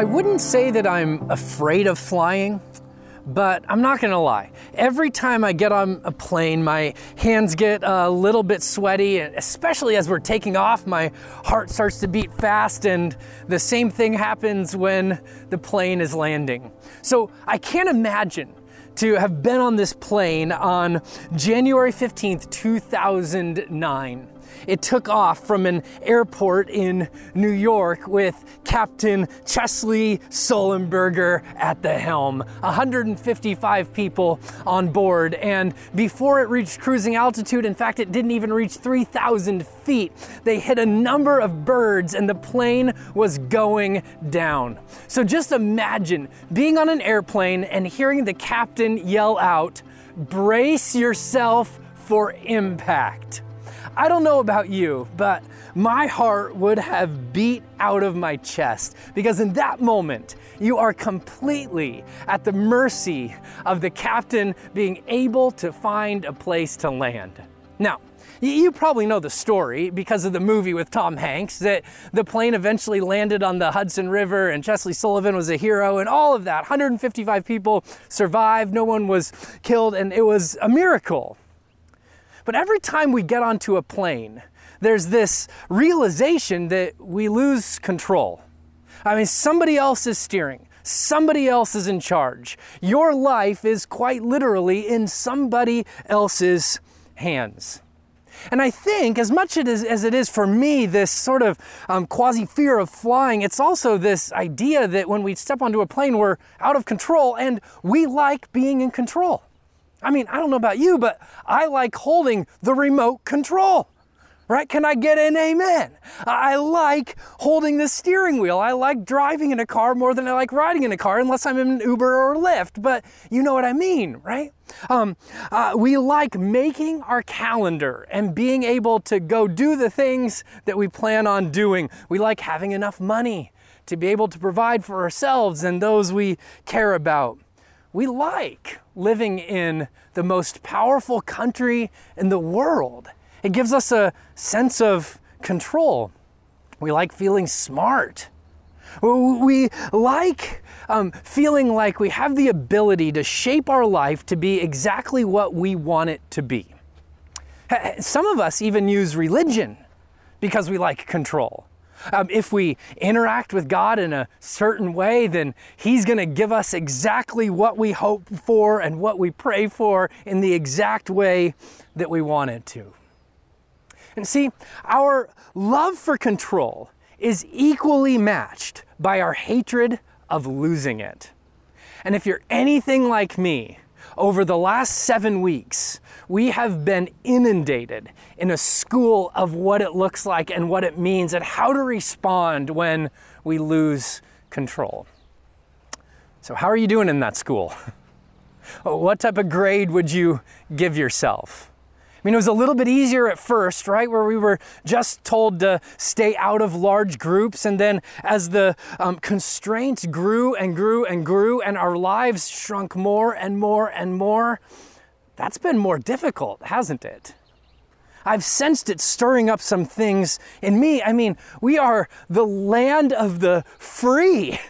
I wouldn't say that I'm afraid of flying, but I'm not gonna lie. Every time I get on a plane, my hands get a little bit sweaty, especially as we're taking off, my heart starts to beat fast, and the same thing happens when the plane is landing. So I can't imagine to have been on this plane on January 15th, 2009 it took off from an airport in New York with Captain Chesley Sullenberger at the helm. 155 people on board, and before it reached cruising altitude, in fact, it didn't even reach 3,000 feet, they hit a number of birds and the plane was going down. So just imagine being on an airplane and hearing the captain yell out, Brace yourself for impact. I don't know about you, but my heart would have beat out of my chest because in that moment, you are completely at the mercy of the captain being able to find a place to land. Now, you probably know the story because of the movie with Tom Hanks that the plane eventually landed on the Hudson River and Chesley Sullivan was a hero and all of that. 155 people survived, no one was killed, and it was a miracle. But every time we get onto a plane, there's this realization that we lose control. I mean, somebody else is steering. Somebody else is in charge. Your life is quite literally in somebody else's hands. And I think, as much as it is for me, this sort of um, quasi fear of flying, it's also this idea that when we step onto a plane, we're out of control and we like being in control. I mean, I don't know about you, but I like holding the remote control. Right? Can I get an amen? I like holding the steering wheel. I like driving in a car more than I like riding in a car, unless I'm in an Uber or Lyft. But you know what I mean, right? Um, uh, we like making our calendar and being able to go do the things that we plan on doing. We like having enough money to be able to provide for ourselves and those we care about we like living in the most powerful country in the world. It gives us a sense of control. We like feeling smart. We like um, feeling like we have the ability to shape our life to be exactly what we want it to be. Some of us even use religion because we like control. Um, if we interact with God in a certain way, then He's going to give us exactly what we hope for and what we pray for in the exact way that we want it to. And see, our love for control is equally matched by our hatred of losing it. And if you're anything like me, over the last seven weeks, we have been inundated in a school of what it looks like and what it means and how to respond when we lose control. So, how are you doing in that school? what type of grade would you give yourself? I mean, it was a little bit easier at first, right? Where we were just told to stay out of large groups. And then as the um, constraints grew and grew and grew, and our lives shrunk more and more and more, that's been more difficult, hasn't it? I've sensed it stirring up some things in me. I mean, we are the land of the free.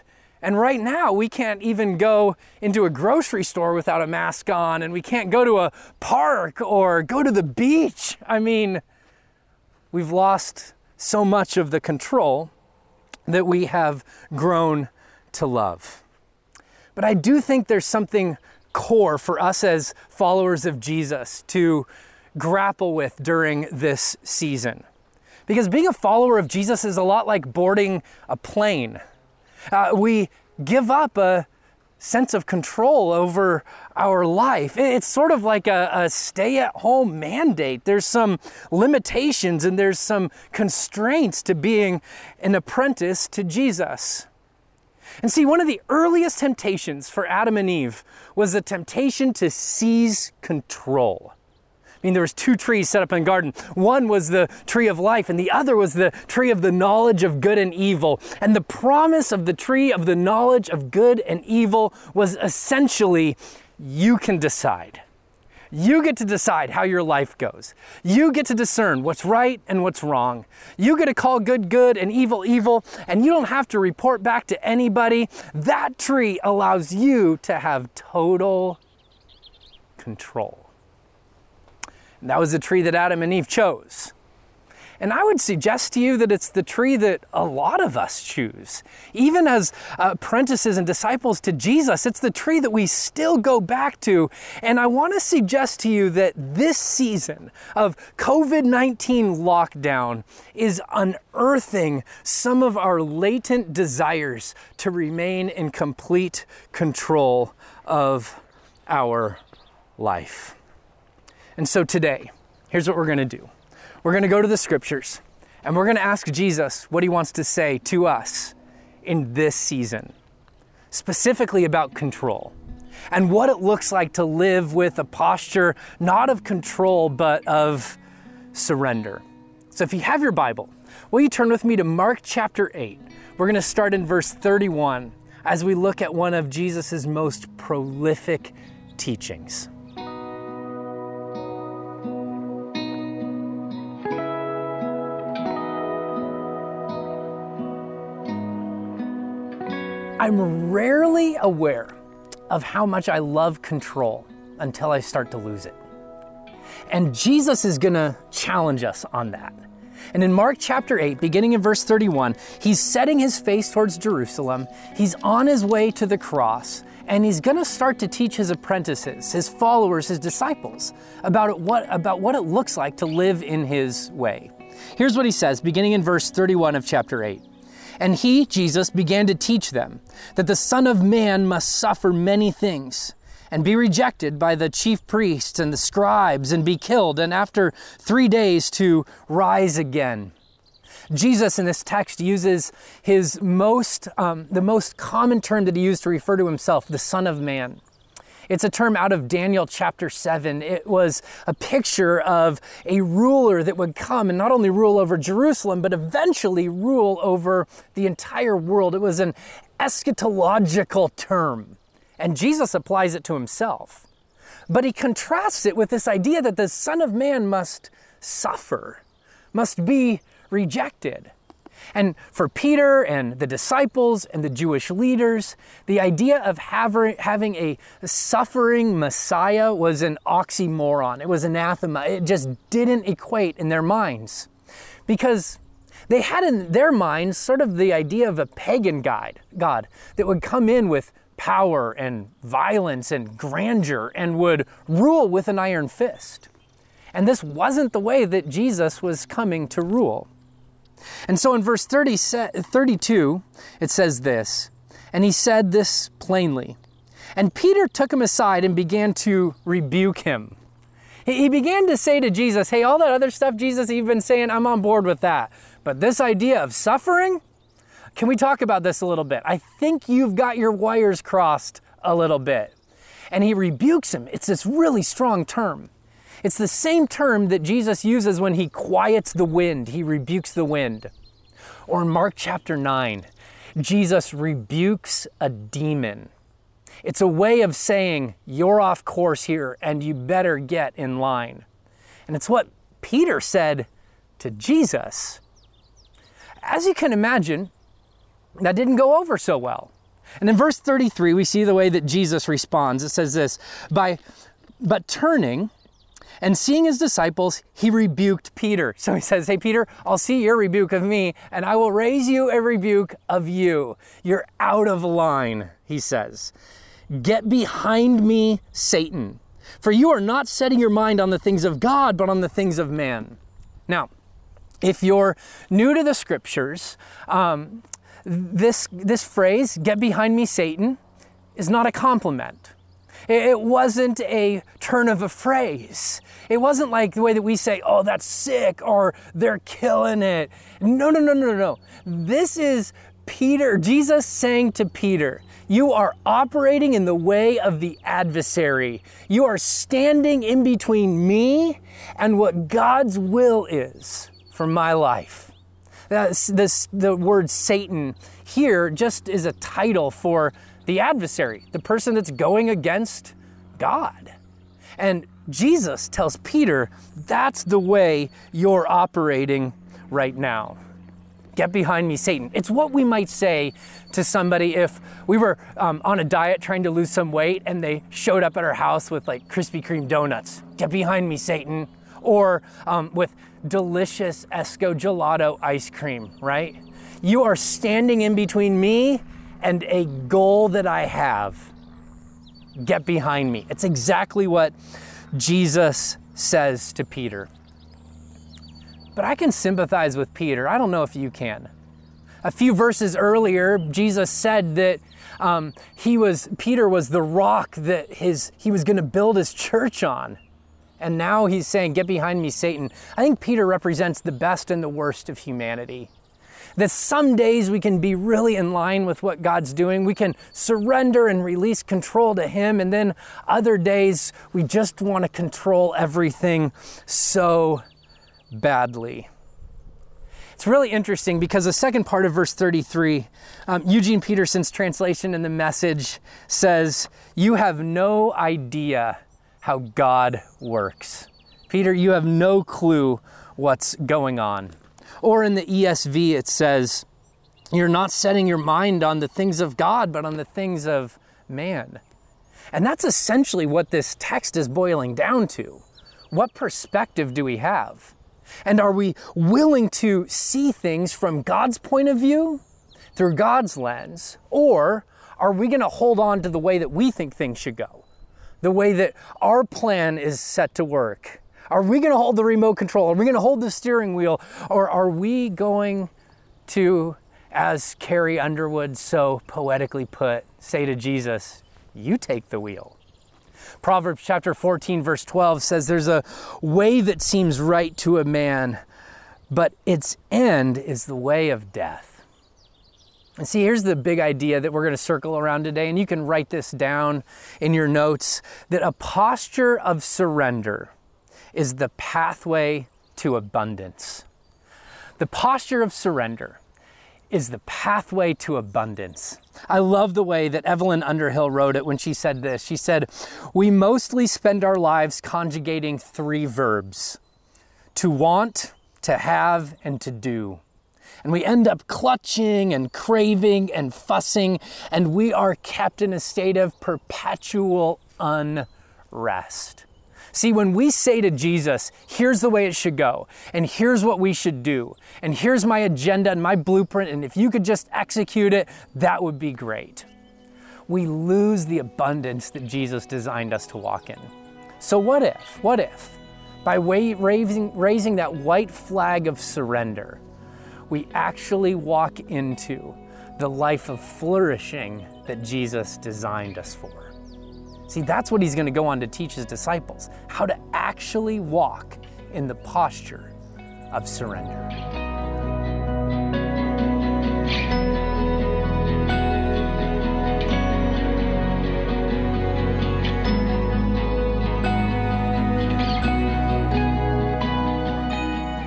And right now, we can't even go into a grocery store without a mask on, and we can't go to a park or go to the beach. I mean, we've lost so much of the control that we have grown to love. But I do think there's something core for us as followers of Jesus to grapple with during this season. Because being a follower of Jesus is a lot like boarding a plane. Uh, we give up a sense of control over our life. It's sort of like a, a stay at home mandate. There's some limitations and there's some constraints to being an apprentice to Jesus. And see, one of the earliest temptations for Adam and Eve was the temptation to seize control. I mean, there was two trees set up in the garden. One was the tree of life, and the other was the tree of the knowledge of good and evil. And the promise of the tree of the knowledge of good and evil was essentially you can decide. You get to decide how your life goes. You get to discern what's right and what's wrong. You get to call good good and evil evil, and you don't have to report back to anybody. That tree allows you to have total control. And that was the tree that Adam and Eve chose. And I would suggest to you that it's the tree that a lot of us choose. Even as uh, apprentices and disciples to Jesus, it's the tree that we still go back to. And I want to suggest to you that this season of COVID 19 lockdown is unearthing some of our latent desires to remain in complete control of our life. And so today, here's what we're going to do. We're going to go to the scriptures and we're going to ask Jesus what he wants to say to us in this season, specifically about control and what it looks like to live with a posture not of control but of surrender. So if you have your Bible, will you turn with me to Mark chapter 8? We're going to start in verse 31 as we look at one of Jesus' most prolific teachings. I'm rarely aware of how much I love control until I start to lose it. And Jesus is going to challenge us on that. And in Mark chapter 8, beginning in verse 31, he's setting his face towards Jerusalem. He's on his way to the cross, and he's going to start to teach his apprentices, his followers, his disciples about what, about what it looks like to live in his way. Here's what he says, beginning in verse 31 of chapter 8. And he, Jesus, began to teach them that the Son of Man must suffer many things and be rejected by the chief priests and the scribes and be killed, and after three days to rise again. Jesus in this text uses his most, um, the most common term that he used to refer to himself, the Son of Man. It's a term out of Daniel chapter 7. It was a picture of a ruler that would come and not only rule over Jerusalem, but eventually rule over the entire world. It was an eschatological term, and Jesus applies it to himself. But he contrasts it with this idea that the Son of Man must suffer, must be rejected. And for Peter and the disciples and the Jewish leaders, the idea of having a suffering Messiah was an oxymoron. It was anathema. It just didn't equate in their minds. Because they had in their minds sort of the idea of a pagan God, God that would come in with power and violence and grandeur and would rule with an iron fist. And this wasn't the way that Jesus was coming to rule. And so in verse 30, 32, it says this And he said this plainly. And Peter took him aside and began to rebuke him. He began to say to Jesus, Hey, all that other stuff, Jesus, you've been saying, I'm on board with that. But this idea of suffering, can we talk about this a little bit? I think you've got your wires crossed a little bit. And he rebukes him. It's this really strong term. It's the same term that Jesus uses when he quiets the wind, he rebukes the wind. Or in Mark chapter 9, Jesus rebukes a demon. It's a way of saying, You're off course here and you better get in line. And it's what Peter said to Jesus. As you can imagine, that didn't go over so well. And in verse 33, we see the way that Jesus responds. It says this by but turning, and seeing his disciples, he rebuked Peter. So he says, Hey, Peter, I'll see your rebuke of me, and I will raise you a rebuke of you. You're out of line, he says. Get behind me, Satan, for you are not setting your mind on the things of God, but on the things of man. Now, if you're new to the scriptures, um, this, this phrase, get behind me, Satan, is not a compliment. It wasn't a turn of a phrase. It wasn't like the way that we say, oh, that's sick or they're killing it. No, no, no, no, no. This is Peter, Jesus saying to Peter, you are operating in the way of the adversary. You are standing in between me and what God's will is for my life. This, this, the word Satan here just is a title for the adversary, the person that's going against God. And Jesus tells Peter that's the way you're operating right now. Get behind me, Satan. It's what we might say to somebody if we were um, on a diet trying to lose some weight and they showed up at our house with like Krispy Kreme donuts. Get behind me, Satan. Or um, with delicious Esco gelato ice cream, right? You are standing in between me and a goal that I have. Get behind me. It's exactly what Jesus says to Peter. But I can sympathize with Peter. I don't know if you can. A few verses earlier, Jesus said that um, he was Peter was the rock that his he was going to build his church on. And now he's saying, Get behind me, Satan. I think Peter represents the best and the worst of humanity. That some days we can be really in line with what God's doing. We can surrender and release control to Him. And then other days we just want to control everything so badly. It's really interesting because the second part of verse 33, um, Eugene Peterson's translation in the message says, You have no idea how God works. Peter, you have no clue what's going on. Or in the ESV, it says, You're not setting your mind on the things of God, but on the things of man. And that's essentially what this text is boiling down to. What perspective do we have? And are we willing to see things from God's point of view, through God's lens, or are we going to hold on to the way that we think things should go? The way that our plan is set to work? Are we going to hold the remote control? Are we going to hold the steering wheel? Or are we going to, as Carrie Underwood so poetically put, say to Jesus, You take the wheel? Proverbs chapter 14, verse 12 says, There's a way that seems right to a man, but its end is the way of death. And see, here's the big idea that we're going to circle around today, and you can write this down in your notes that a posture of surrender is the pathway to abundance. The posture of surrender is the pathway to abundance. I love the way that Evelyn Underhill wrote it when she said this. She said, We mostly spend our lives conjugating three verbs to want, to have, and to do. And we end up clutching and craving and fussing, and we are kept in a state of perpetual unrest. See, when we say to Jesus, here's the way it should go, and here's what we should do, and here's my agenda and my blueprint, and if you could just execute it, that would be great. We lose the abundance that Jesus designed us to walk in. So, what if, what if, by raising, raising that white flag of surrender, we actually walk into the life of flourishing that Jesus designed us for? See, that's what he's going to go on to teach his disciples how to actually walk in the posture of surrender.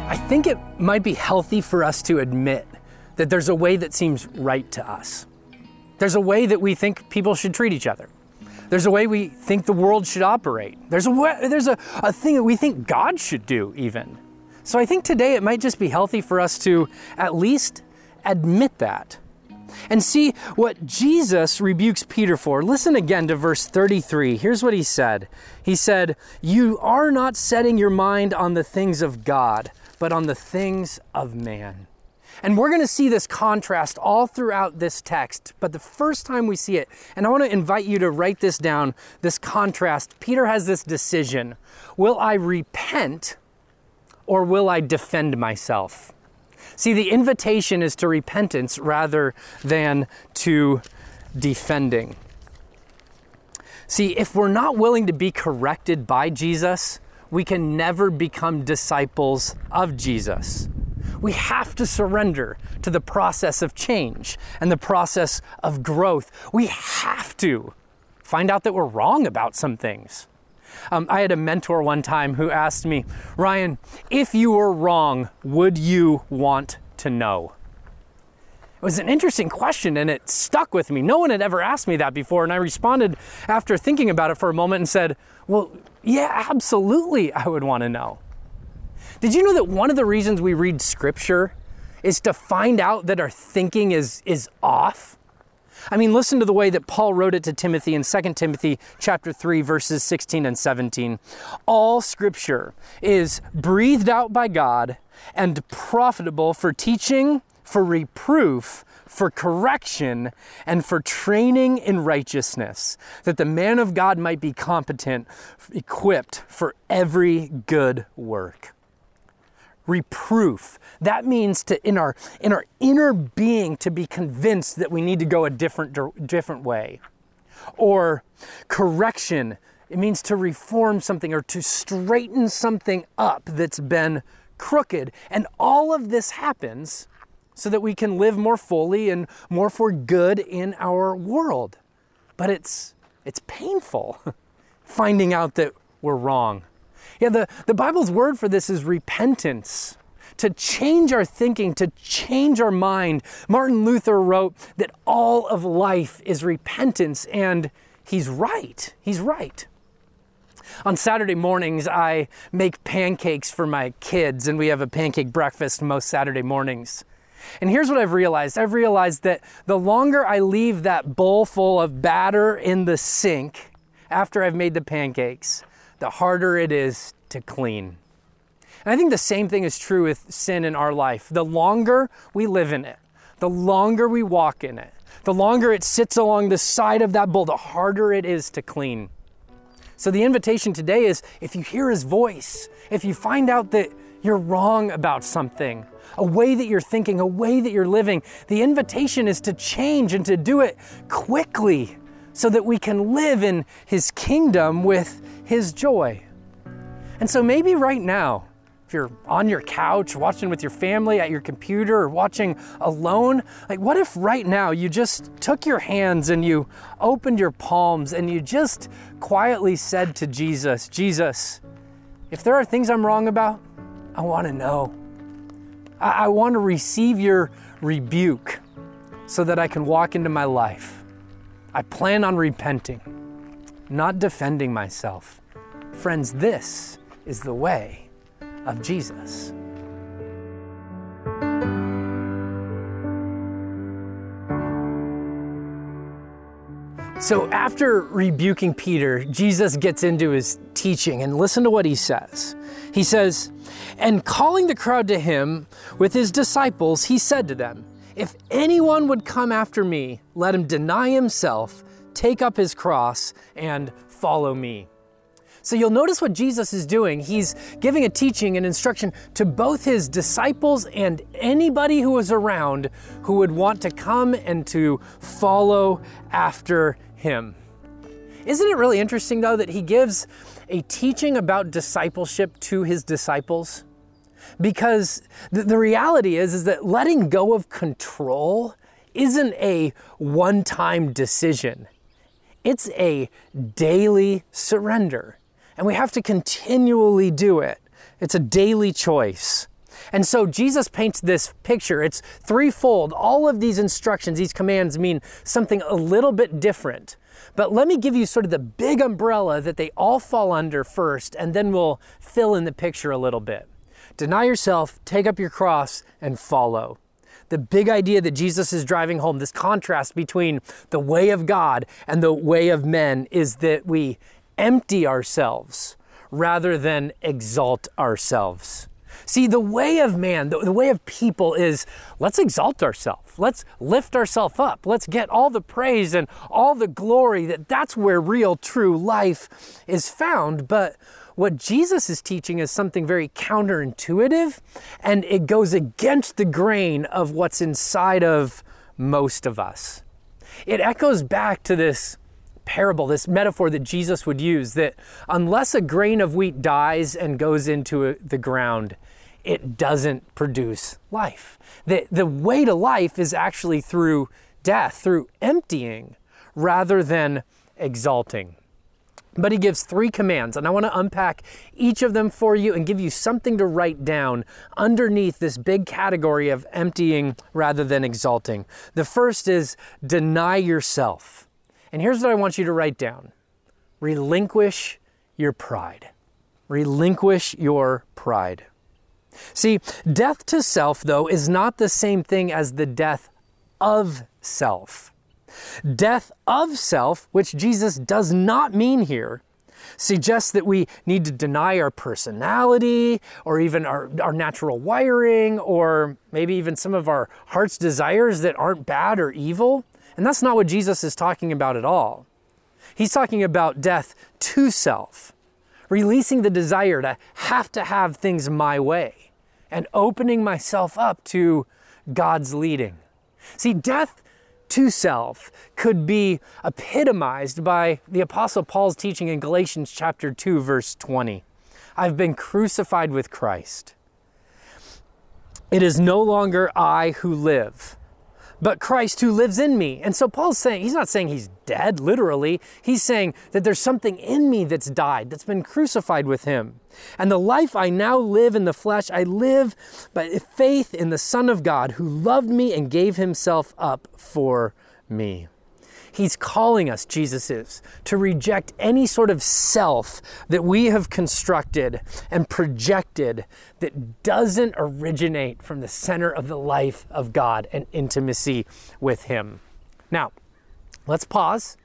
I think it might be healthy for us to admit that there's a way that seems right to us. There's a way that we think people should treat each other. There's a way we think the world should operate. There's a way, there's a, a thing that we think God should do, even. So I think today it might just be healthy for us to at least admit that. And see what Jesus rebukes Peter for. Listen again to verse 33. Here's what he said He said, You are not setting your mind on the things of God, but on the things of man. And we're going to see this contrast all throughout this text. But the first time we see it, and I want to invite you to write this down this contrast, Peter has this decision Will I repent or will I defend myself? See, the invitation is to repentance rather than to defending. See, if we're not willing to be corrected by Jesus, we can never become disciples of Jesus we have to surrender to the process of change and the process of growth. We have to find out that we're wrong about some things. Um, I had a mentor one time who asked me, Ryan, if you were wrong, would you want to know? It was an interesting question and it stuck with me. No one had ever asked me that before. And I responded after thinking about it for a moment and said, Well, yeah, absolutely, I would want to know. Did you know that one of the reasons we read scripture is to find out that our thinking is, is off? I mean, listen to the way that Paul wrote it to Timothy in 2 Timothy chapter 3 verses 16 and 17. All scripture is breathed out by God and profitable for teaching, for reproof, for correction, and for training in righteousness, that the man of God might be competent, equipped for every good work reproof. That means to in our in our inner being to be convinced that we need to go a different different way. Or correction. It means to reform something or to straighten something up that's been crooked. And all of this happens so that we can live more fully and more for good in our world. But it's it's painful finding out that we're wrong. Yeah, the, the Bible's word for this is repentance. To change our thinking, to change our mind. Martin Luther wrote that all of life is repentance, and he's right. He's right. On Saturday mornings, I make pancakes for my kids, and we have a pancake breakfast most Saturday mornings. And here's what I've realized I've realized that the longer I leave that bowl full of batter in the sink after I've made the pancakes, the harder it is to clean. And I think the same thing is true with sin in our life. The longer we live in it, the longer we walk in it, the longer it sits along the side of that bowl, the harder it is to clean. So the invitation today is if you hear his voice, if you find out that you're wrong about something, a way that you're thinking, a way that you're living, the invitation is to change and to do it quickly so that we can live in his kingdom with his joy. And so maybe right now, if you're on your couch watching with your family at your computer or watching alone, like what if right now you just took your hands and you opened your palms and you just quietly said to Jesus, Jesus, if there are things I'm wrong about, I want to know. I, I want to receive your rebuke so that I can walk into my life. I plan on repenting not defending myself. Friends, this is the way of Jesus. So, after rebuking Peter, Jesus gets into his teaching, and listen to what he says. He says, And calling the crowd to him with his disciples, he said to them, If anyone would come after me, let him deny himself take up his cross, and follow me. So you'll notice what Jesus is doing. He's giving a teaching and instruction to both his disciples and anybody who was around who would want to come and to follow after him. Isn't it really interesting, though, that he gives a teaching about discipleship to his disciples? Because the, the reality is, is that letting go of control isn't a one time decision. It's a daily surrender, and we have to continually do it. It's a daily choice. And so Jesus paints this picture. It's threefold. All of these instructions, these commands mean something a little bit different. But let me give you sort of the big umbrella that they all fall under first, and then we'll fill in the picture a little bit. Deny yourself, take up your cross, and follow the big idea that Jesus is driving home, this contrast between the way of God and the way of men, is that we empty ourselves rather than exalt ourselves. See, the way of man, the, the, way of people is let's exalt ourselves. Let's lift ourselves up. Let's get all the praise and all the glory that that's where real true life is found. But what Jesus is teaching is something very counterintuitive and it goes against the grain of what's inside of most of us. It echoes back to this parable, this metaphor that Jesus would use that unless a grain of wheat dies and goes into the ground, it doesn't produce life. The, the way to life is actually through death, through emptying, rather than exalting. But he gives three commands, and I want to unpack each of them for you and give you something to write down underneath this big category of emptying rather than exalting. The first is deny yourself. And here's what I want you to write down relinquish your pride. Relinquish your pride. See, death to self, though, is not the same thing as the death of self. Death of self, which Jesus does not mean here, suggests that we need to deny our personality or even our, our natural wiring or maybe even some of our heart's desires that aren't bad or evil. And that's not what Jesus is talking about at all. He's talking about death to self, releasing the desire to have to have things my way and opening myself up to God's leading. See, death to self could be epitomized by the Apostle Paul's teaching in Galatians chapter 2, verse 20. I've been crucified with Christ. It is no longer I who live but Christ who lives in me. And so Paul's saying, he's not saying he's dead, literally. He's saying that there's something in me that's died, that's been crucified with him. And the life I now live in the flesh, I live by faith in the Son of God who loved me and gave himself up for me. He's calling us, Jesus is, to reject any sort of self that we have constructed and projected that doesn't originate from the center of the life of God and intimacy with Him. Now, let's pause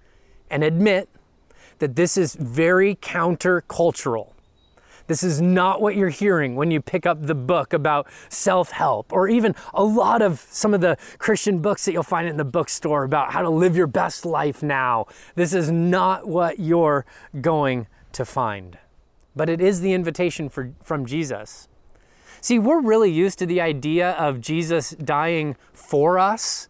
and admit that this is very countercultural this is not what you're hearing when you pick up the book about self help, or even a lot of some of the Christian books that you'll find in the bookstore about how to live your best life now. This is not what you're going to find. But it is the invitation for, from Jesus. See, we're really used to the idea of Jesus dying for us.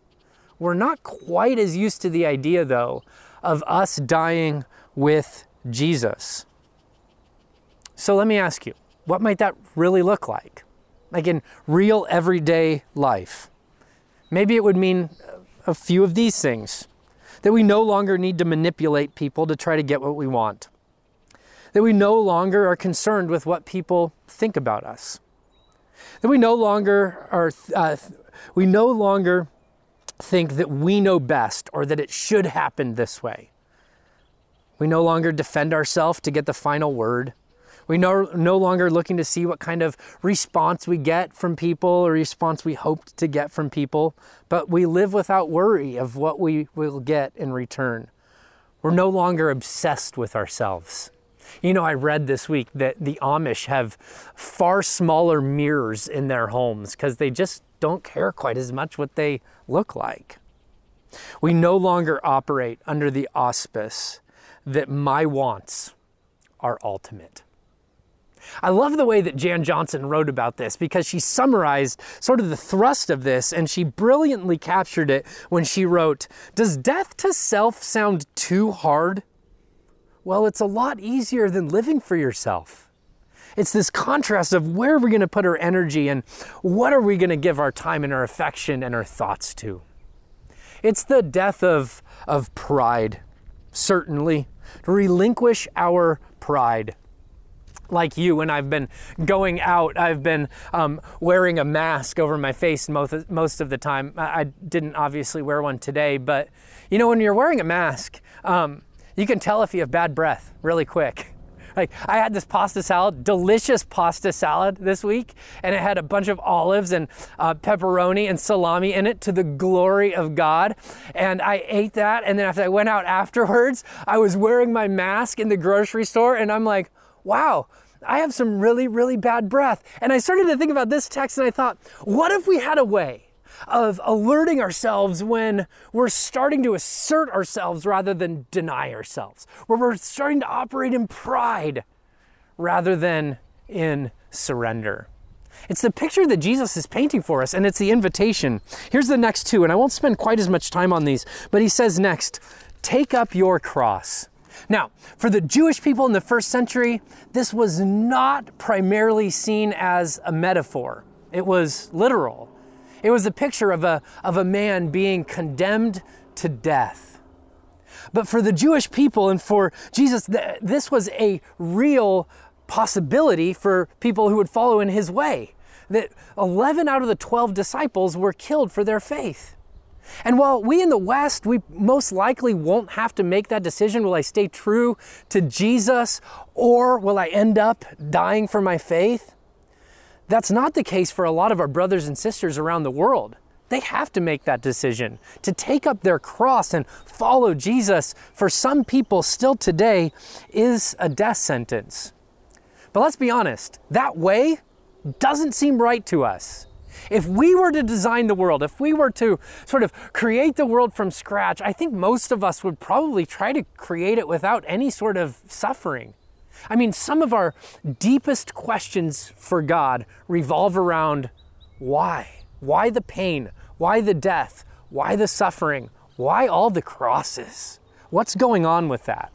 We're not quite as used to the idea, though, of us dying with Jesus. So let me ask you, what might that really look like? Like in real everyday life? Maybe it would mean a few of these things that we no longer need to manipulate people to try to get what we want, that we no longer are concerned with what people think about us, that we no longer are, uh, we no longer think that we know best or that it should happen this way. We no longer defend ourselves to get the final word. We no, no longer looking to see what kind of response we get from people or response we hoped to get from people, but we live without worry of what we will get in return. We're no longer obsessed with ourselves. You know, I read this week that the Amish have far smaller mirrors in their homes because they just don't care quite as much what they look like. We no longer operate under the auspice that my wants are ultimate. I love the way that Jan Johnson wrote about this because she summarized sort of the thrust of this and she brilliantly captured it when she wrote Does death to self sound too hard? Well, it's a lot easier than living for yourself. It's this contrast of where are we going to put our energy and what are we going to give our time and our affection and our thoughts to. It's the death of, of pride, certainly, to relinquish our pride like you, when I've been going out, I've been um, wearing a mask over my face most, most of the time. I, didn't obviously wear one today, but you know, when you're wearing a mask, um, you can tell if you have bad breath really quick. Like I had this pasta salad, delicious pasta salad this week, and it had a bunch of olives and uh, pepperoni and salami in it to the glory of God. And I ate that, and then after I went out afterwards, I was wearing my mask in the grocery store, and I'm like, wow, I have some really, really bad breath. And I started to think about this text and I thought, what if we had a way of alerting ourselves when we're starting to assert ourselves rather than deny ourselves, where we're starting to operate in pride rather than in surrender? It's the picture that Jesus is painting for us, and it's the invitation. Here's the next two, and I won't spend quite as much time on these, but he says next, take up your cross. Now, for the Jewish people in the first century, this was not primarily seen as a metaphor, it was literal. It was a picture of a, of a man being condemned to death. But for the Jewish people and for Jesus, th- this was a real possibility for people who would follow in his way. That 11 out of the 12 disciples were killed for their faith. And while we in the West, we most likely won't have to make that decision will I stay true to Jesus or will I end up dying for my faith? That's not the case for a lot of our brothers and sisters around the world. They have to make that decision to take up their cross and follow Jesus. For some people, still today, is a death sentence. But let's be honest, that way doesn't seem right to us. If we were to design the world, if we were to sort of create the world from scratch, I think most of us would probably try to create it without any sort of suffering. I mean, some of our deepest questions for God revolve around why? Why the pain? Why the death? Why the suffering? Why all the crosses? What's going on with that?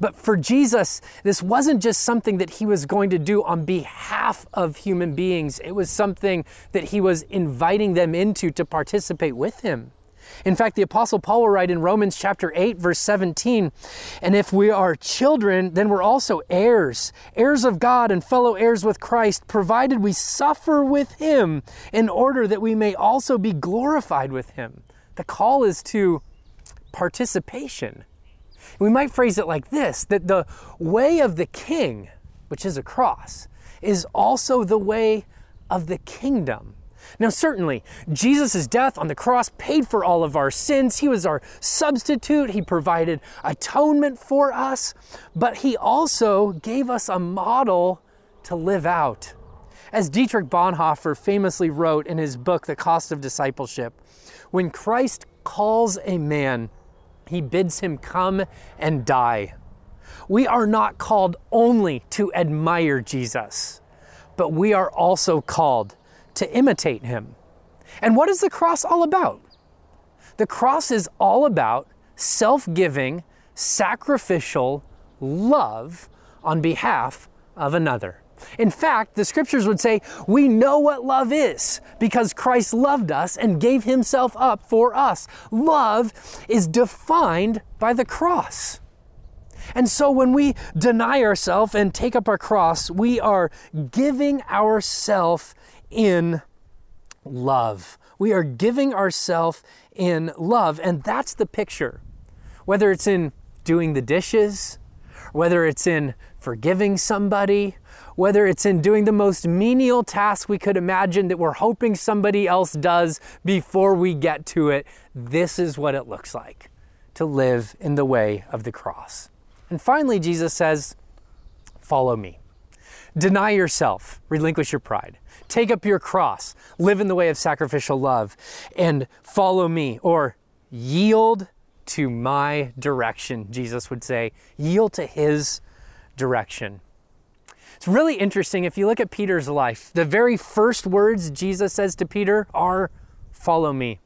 But for Jesus, this wasn't just something that he was going to do on behalf of human beings, it was something that he was inviting them into to participate with him. In fact, the Apostle Paul will write in Romans chapter 8, verse 17, and if we are children, then we're also heirs, heirs of God and fellow heirs with Christ, provided we suffer with him in order that we may also be glorified with him. The call is to participation. We might phrase it like this that the way of the king, which is a cross, is also the way of the kingdom. Now, certainly, Jesus' death on the cross paid for all of our sins. He was our substitute. He provided atonement for us, but He also gave us a model to live out. As Dietrich Bonhoeffer famously wrote in his book, The Cost of Discipleship, when Christ calls a man, he bids him come and die. We are not called only to admire Jesus, but we are also called to imitate him. And what is the cross all about? The cross is all about self giving, sacrificial love on behalf of another. In fact, the scriptures would say we know what love is because Christ loved us and gave himself up for us. Love is defined by the cross. And so when we deny ourselves and take up our cross, we are giving ourselves in love. We are giving ourselves in love, and that's the picture. Whether it's in doing the dishes, whether it's in forgiving somebody, whether it's in doing the most menial task we could imagine that we're hoping somebody else does before we get to it, this is what it looks like to live in the way of the cross. And finally, Jesus says, Follow me. Deny yourself, relinquish your pride. Take up your cross, live in the way of sacrificial love, and follow me, or yield to my direction, Jesus would say. Yield to his direction. It's really interesting if you look at Peter's life. The very first words Jesus says to Peter are, Follow me.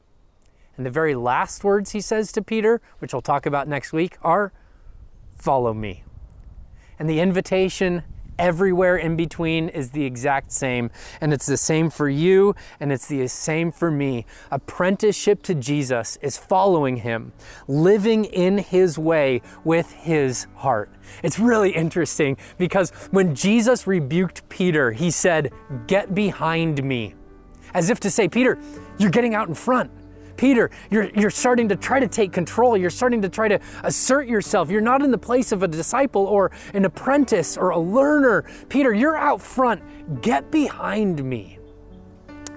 And the very last words he says to Peter, which we'll talk about next week, are, Follow me. And the invitation everywhere in between is the exact same. And it's the same for you, and it's the same for me. Apprenticeship to Jesus is following him, living in his way with his heart. It's really interesting because when Jesus rebuked Peter, he said, Get behind me. As if to say, Peter, you're getting out in front. Peter, you're, you're starting to try to take control. You're starting to try to assert yourself. You're not in the place of a disciple or an apprentice or a learner. Peter, you're out front. Get behind me.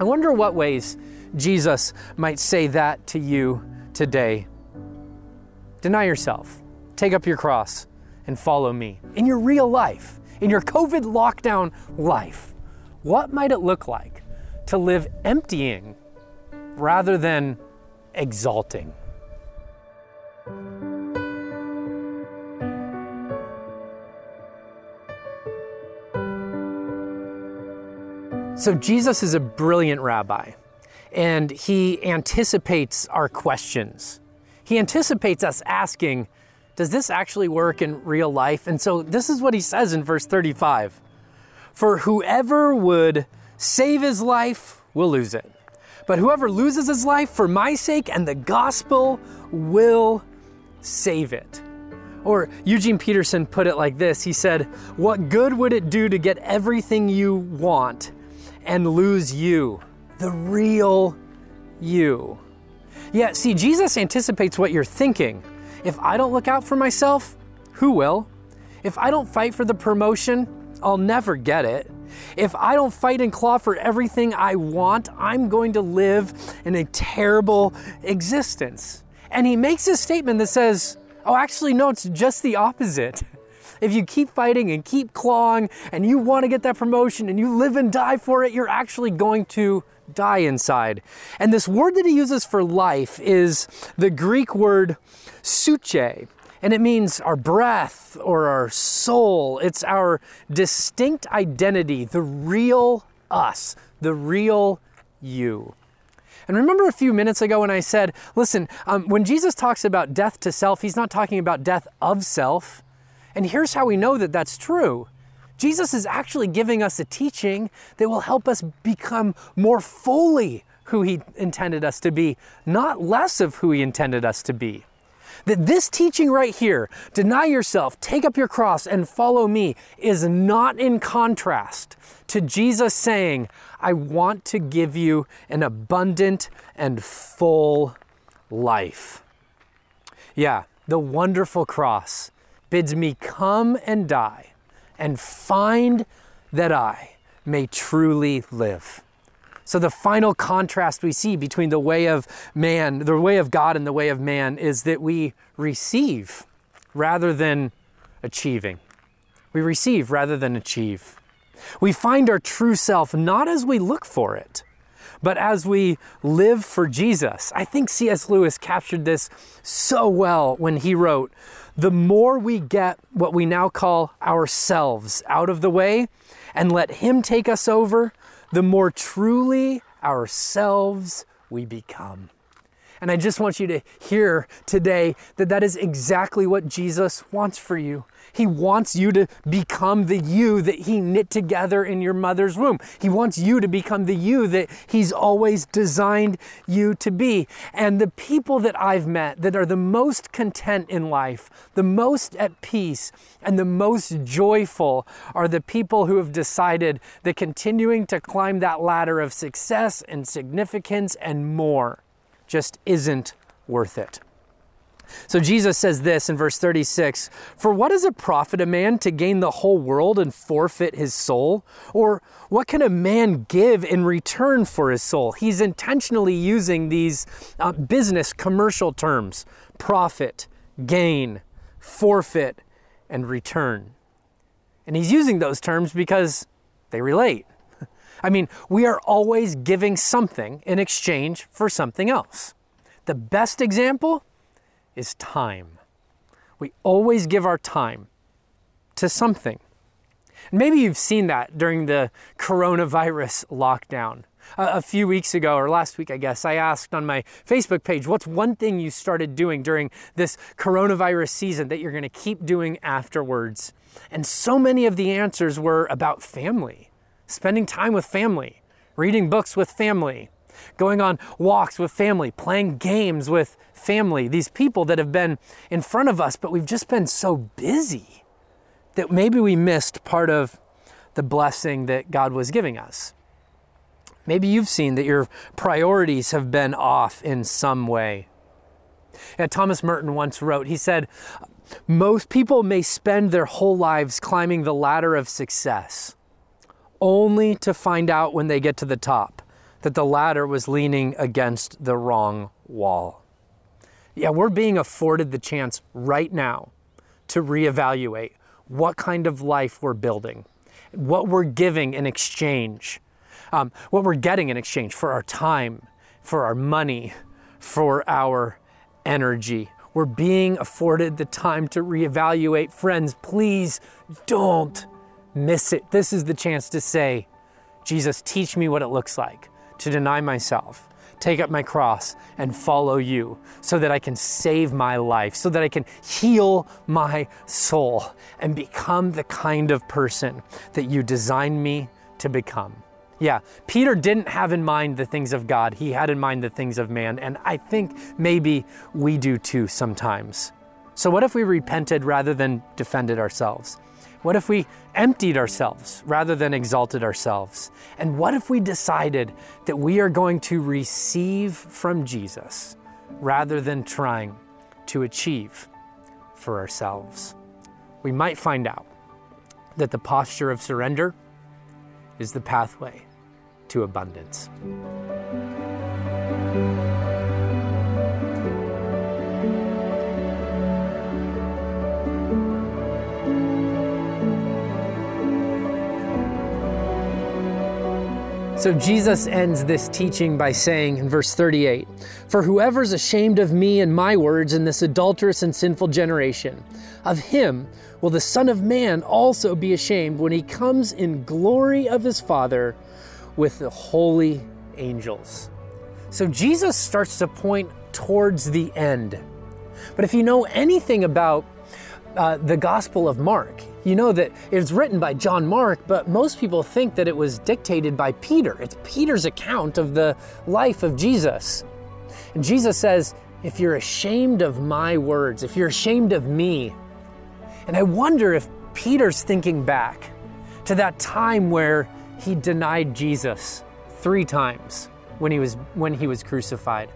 I wonder what ways Jesus might say that to you today. Deny yourself, take up your cross, and follow me. In your real life, in your COVID lockdown life, what might it look like to live emptying rather than exalting. So, Jesus is a brilliant rabbi, and he anticipates our questions. He anticipates us asking, Does this actually work in real life? And so, this is what he says in verse 35 For whoever would save his life will lose it but whoever loses his life for my sake and the gospel will save it. Or Eugene Peterson put it like this He said, What good would it do to get everything you want and lose you, the real you? Yeah, see, Jesus anticipates what you're thinking. If I don't look out for myself, who will? If I don't fight for the promotion, I'll never get it. If I don't fight and claw for everything I want, I'm going to live in a terrible existence. And he makes a statement that says, Oh, actually, no, it's just the opposite. If you keep fighting and keep clawing and you want to get that promotion and you live and die for it, you're actually going to die inside. And this word that he uses for life is the Greek word psuche. And it means our breath or our soul. It's our distinct identity, the real us, the real you. And remember a few minutes ago when I said, listen, um, when Jesus talks about death to self, he's not talking about death of self. And here's how we know that that's true. Jesus is actually giving us a teaching that will help us become more fully who he intended us to be, not less of who he intended us to be. That this teaching right here, deny yourself, take up your cross, and follow me, is not in contrast to Jesus saying, I want to give you an abundant and full life. Yeah, the wonderful cross bids me come and die and find that I may truly live. So, the final contrast we see between the way of man, the way of God, and the way of man is that we receive rather than achieving. We receive rather than achieve. We find our true self not as we look for it, but as we live for Jesus. I think C.S. Lewis captured this so well when he wrote, The more we get what we now call ourselves out of the way and let Him take us over, the more truly ourselves we become. And I just want you to hear today that that is exactly what Jesus wants for you. He wants you to become the you that He knit together in your mother's womb. He wants you to become the you that He's always designed you to be. And the people that I've met that are the most content in life, the most at peace, and the most joyful are the people who have decided that continuing to climb that ladder of success and significance and more just isn't worth it. So Jesus says this in verse 36 For what does it profit a man to gain the whole world and forfeit his soul? Or what can a man give in return for his soul? He's intentionally using these uh, business commercial terms profit, gain, forfeit, and return. And he's using those terms because they relate. I mean, we are always giving something in exchange for something else. The best example is time. We always give our time to something. Maybe you've seen that during the coronavirus lockdown. A, few weeks ago, or last week, I guess, I asked on my Facebook page, what's one thing you started doing during this coronavirus season that you're going to keep doing afterwards? And so many of the answers were about family, spending time with family, reading books with family, going on walks with family, playing games with family, these people that have been in front of us, but we've just been so busy that maybe we missed part of the blessing that God was giving us. Maybe you've seen that your priorities have been off in some way. Yeah, Thomas Merton once wrote, he said, Most people may spend their whole lives climbing the ladder of success, only to find out when they get to the top that the ladder was leaning against the wrong wall. Yeah, we're being afforded the chance right now to reevaluate what kind of life we're building, what we're giving in exchange, um, what we're getting in exchange for our time, for our money, for our energy. We're being afforded the time to reevaluate. Friends, please don't miss it. This is the chance to say, Jesus, teach me what it looks like to deny myself, take up my cross, and follow you so that I can save my life, so that I can heal my soul and become the kind of person that you designed me to become. Yeah, Peter didn't have in mind the things of God, he had in mind the things of man, and I think maybe we do too sometimes. So, what if we repented rather than defended ourselves? What if we emptied ourselves rather than exalted ourselves? And what if we decided that we are going to receive from Jesus rather than trying to achieve for ourselves? We might find out that the posture of surrender is the pathway to abundance. So Jesus ends this teaching by saying in verse 38 For whoever's ashamed of me and my words in this adulterous and sinful generation, of him will the Son of Man also be ashamed when he comes in glory of his Father with the holy angels. So Jesus starts to point towards the end. But if you know anything about uh, the Gospel of Mark, you know that it's written by John Mark, but most people think that it was dictated by Peter. It's Peter's account of the life of Jesus. And Jesus says, If you're ashamed of my words, if you're ashamed of me, and I wonder if Peter's thinking back to that time where he denied Jesus three times when he was, when he was crucified.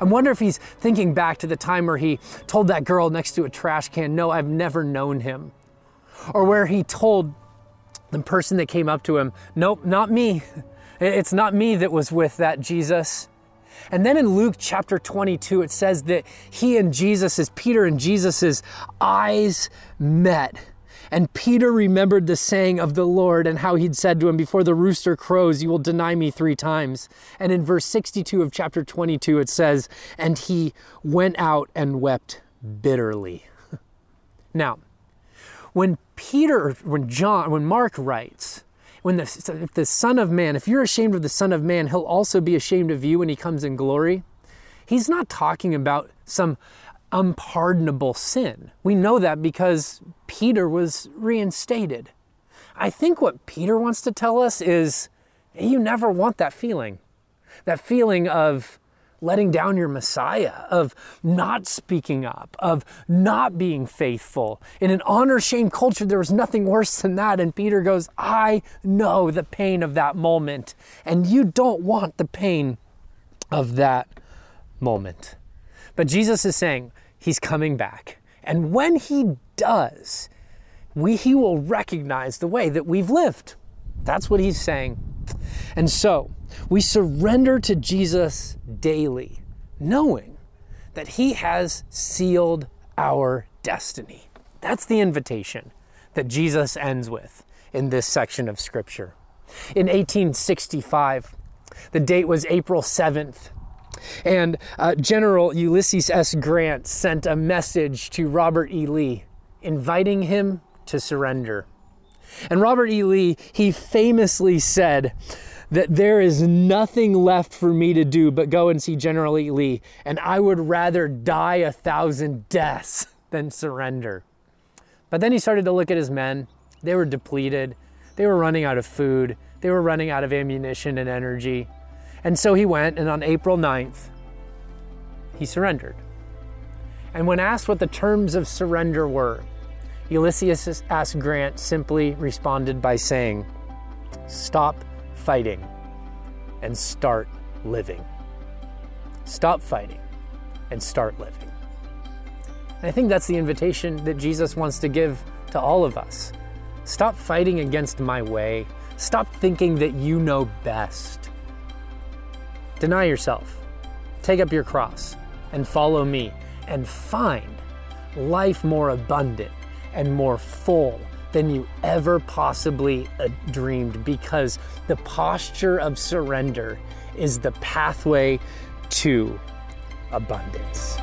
I wonder if he's thinking back to the time where he told that girl next to a trash can, No, I've never known him or where he told the person that came up to him, Nope, not me. It's not me that was with that Jesus. And then in Luke chapter 22, it says that he and Jesus, as Peter and Jesus's eyes met. And Peter remembered the saying of the Lord and how he'd said to him, Before the rooster crows, you will deny me three times. And in verse 62 of chapter 22, it says, And he went out and wept bitterly. now, when Peter, when John, when Mark writes, when the, if the Son of Man, if you're ashamed of the Son of Man, he'll also be ashamed of you when he comes in glory. He's not talking about some unpardonable sin. We know that because Peter was reinstated. I think what Peter wants to tell us is you never want that feeling. That feeling of letting down your Messiah, of not speaking up, of not being faithful. In an honor shame culture, there was nothing worse than that. And Peter goes, I know the pain of that moment, and you don't want the pain of that moment. But Jesus is saying he's coming back. And when he does, we, he will recognize the way that we've lived. That's what he's saying. And so we surrender to Jesus daily, knowing that he has sealed our destiny. That's the invitation that Jesus ends with in this section of Scripture. In 1865, the date was April 7th, and uh, General Ulysses S. Grant sent a message to Robert E. Lee inviting him to surrender. And Robert E. Lee, he famously said, that there is nothing left for me to do but go and see General Lee, and I would rather die a thousand deaths than surrender. But then he started to look at his men. They were depleted, they were running out of food, they were running out of ammunition and energy. And so he went, and on April 9th, he surrendered. And when asked what the terms of surrender were, Ulysses S. Grant simply responded by saying, Stop fighting and start living. Stop fighting and start living. And I think that's the invitation that Jesus wants to give to all of us. Stop fighting against my way. Stop thinking that you know best. Deny yourself. Take up your cross and follow me and find life more abundant and more full than you ever possibly uh, dreamed because the posture of surrender is the pathway to abundance.